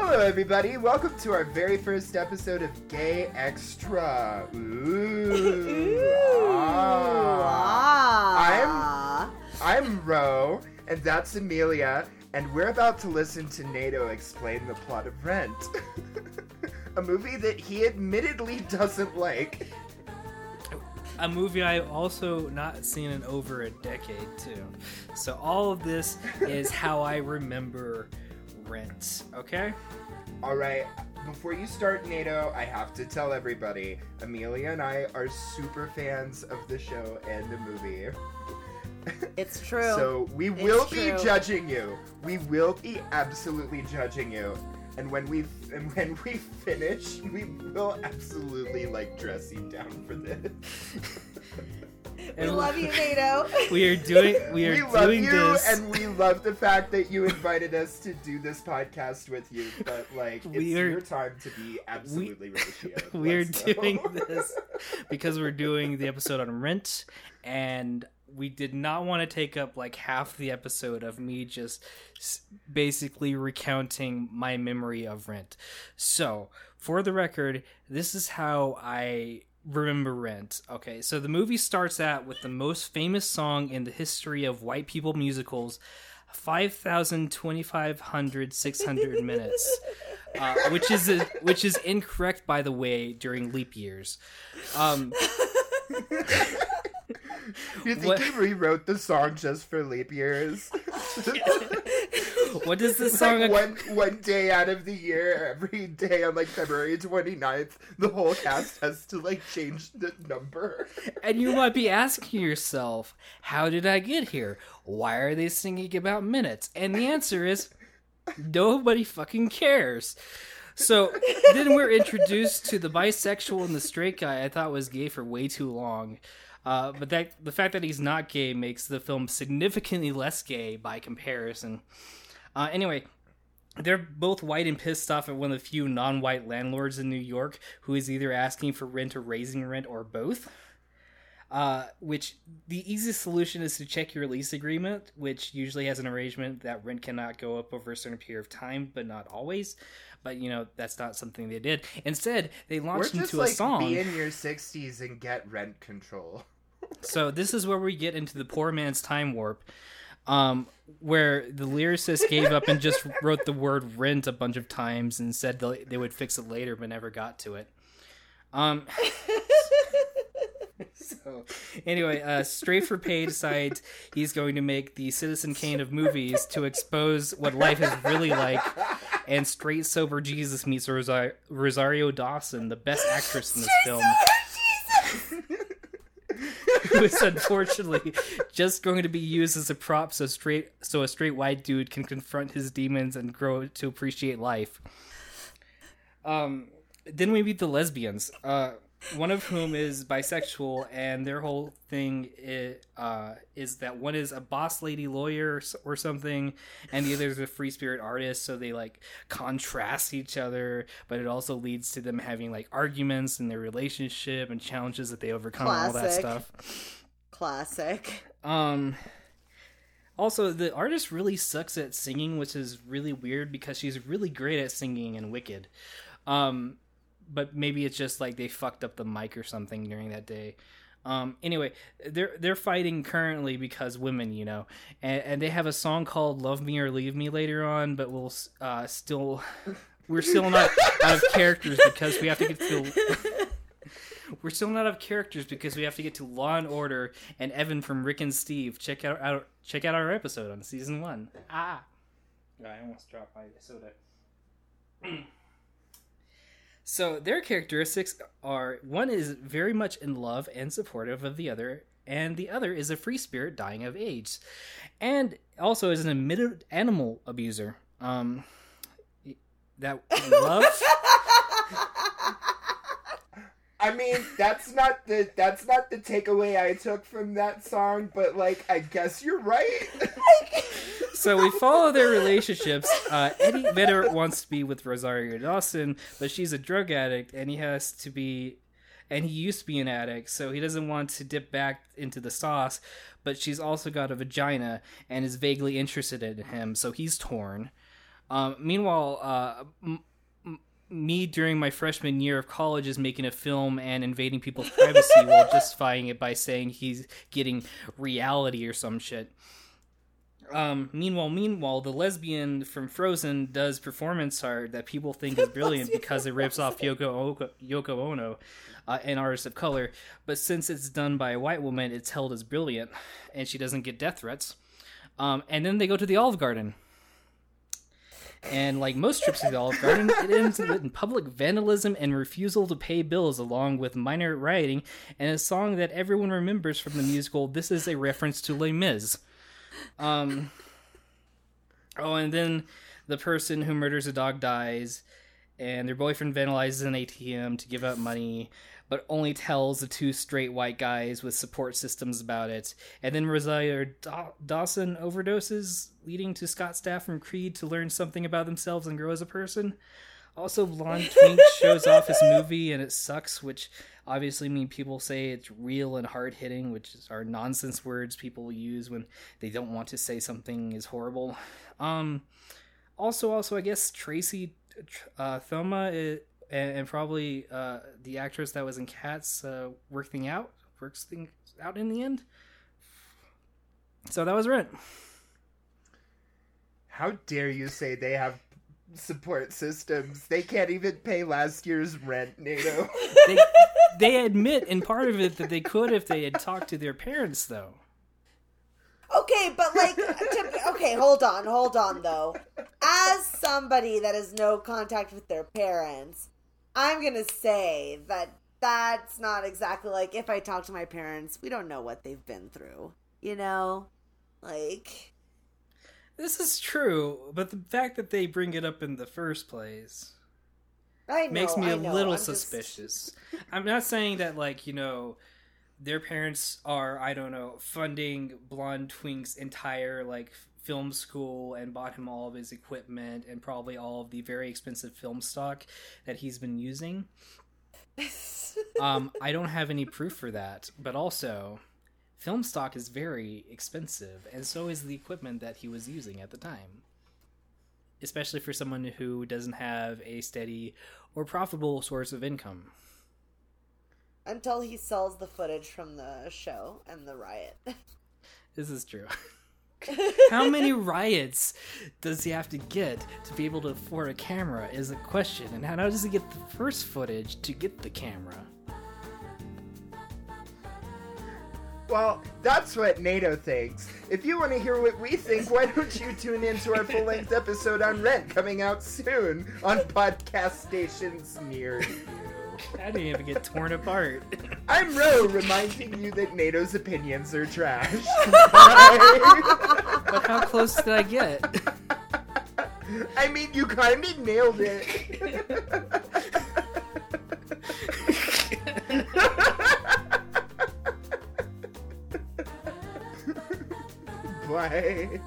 Hello, everybody. Welcome to our very first episode of Gay Extra. Ooh. ah. I'm I'm Ro, and that's Amelia, and we're about to listen to Nato explain the plot of Rent, a movie that he admittedly doesn't like. A movie I've also not seen in over a decade too. So all of this is how I remember Rent. Okay. All right. Before you start, Nato, I have to tell everybody Amelia and I are super fans of the show and the movie. It's true. So we will It's be true. judging you. We will be absolutely judging you. And when we and when we finish, we will absolutely like dress you down for this. we love you, Nato. We are doing. We are we love doing you, this. and we love the fact that you invited us to do this podcast with you. But like, it's We are- your time to be absolutely ratio. we are go. doing this because we're doing the episode on Rent, and we did not want to take up like half the episode of me just basically recounting my memory of Rent. So, for the record, this is how I remember Rent. Okay, so the movie starts out with the most famous song in the history of white people musicals. 5,000, 2,500, 600 minutes, uh, which is a, which is incorrect, by the way, during leap years. Um, You think What- he rewrote the song just for leap years? what does this song? like one one day out of the year, every day on like February 29th, the whole cast has to like change the number. And you might be asking yourself, how did I get here? Why are they singing about minutes? And the answer is, nobody fucking cares. So then we're introduced to the bisexual and the straight guy I thought was gay for way too long. Uh, but that the fact that he's not gay makes the film significantly less gay by comparison. Uh, anyway, they're both white and pissed off at one of the few non-white landlords in New York who is either asking for rent or raising rent or both. Uh, which the easiest solution is to check your lease agreement, which usually has an arrangement that rent cannot go up over a certain period of time, but not always. But you know that's not something they did. Instead, they launched just into a like song. be in your 60s and get rent control. So this is where we get into the poor man's time warp, um, where the lyricist gave up and just wrote the word "rent" a bunch of times and said they they would fix it later, but never got to it. Um. so anyway, uh, Straight for Pay decides he's going to make the Citizen Kane of movies to expose what life is really like. And Straight Sober Jesus meets Rosar- Rosario Dawson, the best actress in this film is unfortunately just going to be used as a prop so straight so a straight white dude can confront his demons and grow to appreciate life. Um then we meet the lesbians. Uh one of whom is bisexual and their whole thing is, uh, is that one is a boss lady lawyer or something and the other is a free spirit artist so they like contrast each other but it also leads to them having like arguments in their relationship and challenges that they overcome and all that stuff. Classic. um also the artist really sucks at singing which is really weird because she's really great at singing in wicked. Um but maybe it's just like they fucked up the mic or something during that day um anyway they're they're fighting currently because women you know and, and they have a song called love me or leave me later on but we'll uh still we're still not out of characters because we have to get to we're still not out of characters because we have to get to Law and Order and Evan from Rick and Steve. Check out our check out our episode on season one. Ah, Yeah, I almost dropped my soda. so their characteristics are one is very much in love and supportive of the other, and the other is a free spirit dying of AIDS, and also is an admitted animal abuser. Um, that love. I mean, that's not the that's not the takeaway I took from that song, but like I guess you're right. So we follow their relationships. Uh, Eddie Vedder wants to be with Rosario Dawson, but she's a drug addict, and he has to be, and he used to be an addict, so he doesn't want to dip back into the sauce. But she's also got a vagina and is vaguely interested in him, so he's torn. Um, meanwhile, uh, m- m- me during my freshman year of college is making a film and invading people's privacy while justifying it by saying he's getting reality or some shit. Um, meanwhile, meanwhile, the lesbian from Frozen does performance art that people think is brilliant because it rips off Yoko, Oko- Yoko Ono, uh, an artist of color. But since it's done by a white woman, it's held as brilliant, and she doesn't get death threats. Um, and then they go to the Olive Garden. And like most trips to the Olive Garden, it ends in public vandalism and refusal to pay bills, along with minor rioting, and a song that everyone remembers from the musical. This is a reference to Les Mis. Um. Oh, and then the person who murders a dog dies, and their boyfriend vandalizes an ATM to give out money, but only tells the two straight white guys with support systems about it. And then Rosario Daw- Dawson overdoses, leading to Scott Stapp from Creed to learn something about themselves and grow as a person. Also, Blonde Twink shows off his movie and it sucks, which obviously mean people say it's real and hard hitting, which are nonsense words people use when they don't want to say something is horrible. Um, also, also, I guess Tracie uh, Thoms, and, and probably uh, the actress that was in Cats uh, out works things out in the end. So that was Rent. How dare you say they have support systems? They can't even pay last year's rent, Nato. They, they admit in part of it that they could if they had talked to their parents, though. Okay, but like, to, okay, hold on, hold on though. As somebody that has no contact with their parents, I'm gonna say that that's not exactly like if I talk to my parents, we don't know what they've been through, you know? Like, This is true, but the fact that they bring it up in the first place know, makes me I a know, little I'm just- suspicious. I'm not saying that like, you know, their parents are, I don't know, funding Blonde Twink's entire like film school and bought him all of his equipment and probably all of the very expensive film stock that he's been using. um, I don't have any proof for that, but also film stock is very expensive and so is the equipment that he was using at the time especially for someone who doesn't have a steady or profitable source of income. Until he sells the footage from the show and the riot. This is true. How many riots does he have to get to be able to afford a camera is a question, and how does he get the first footage to get the camera? Well, that's what Nato thinks. If you want to hear what we think, why don't you tune in to our full length episode on Rent coming out soon on podcast stations near you. I didn't even get torn apart. I'm Ro, reminding you that Nato's opinions are trash. But how close did I get? I mean, you kind of nailed it. away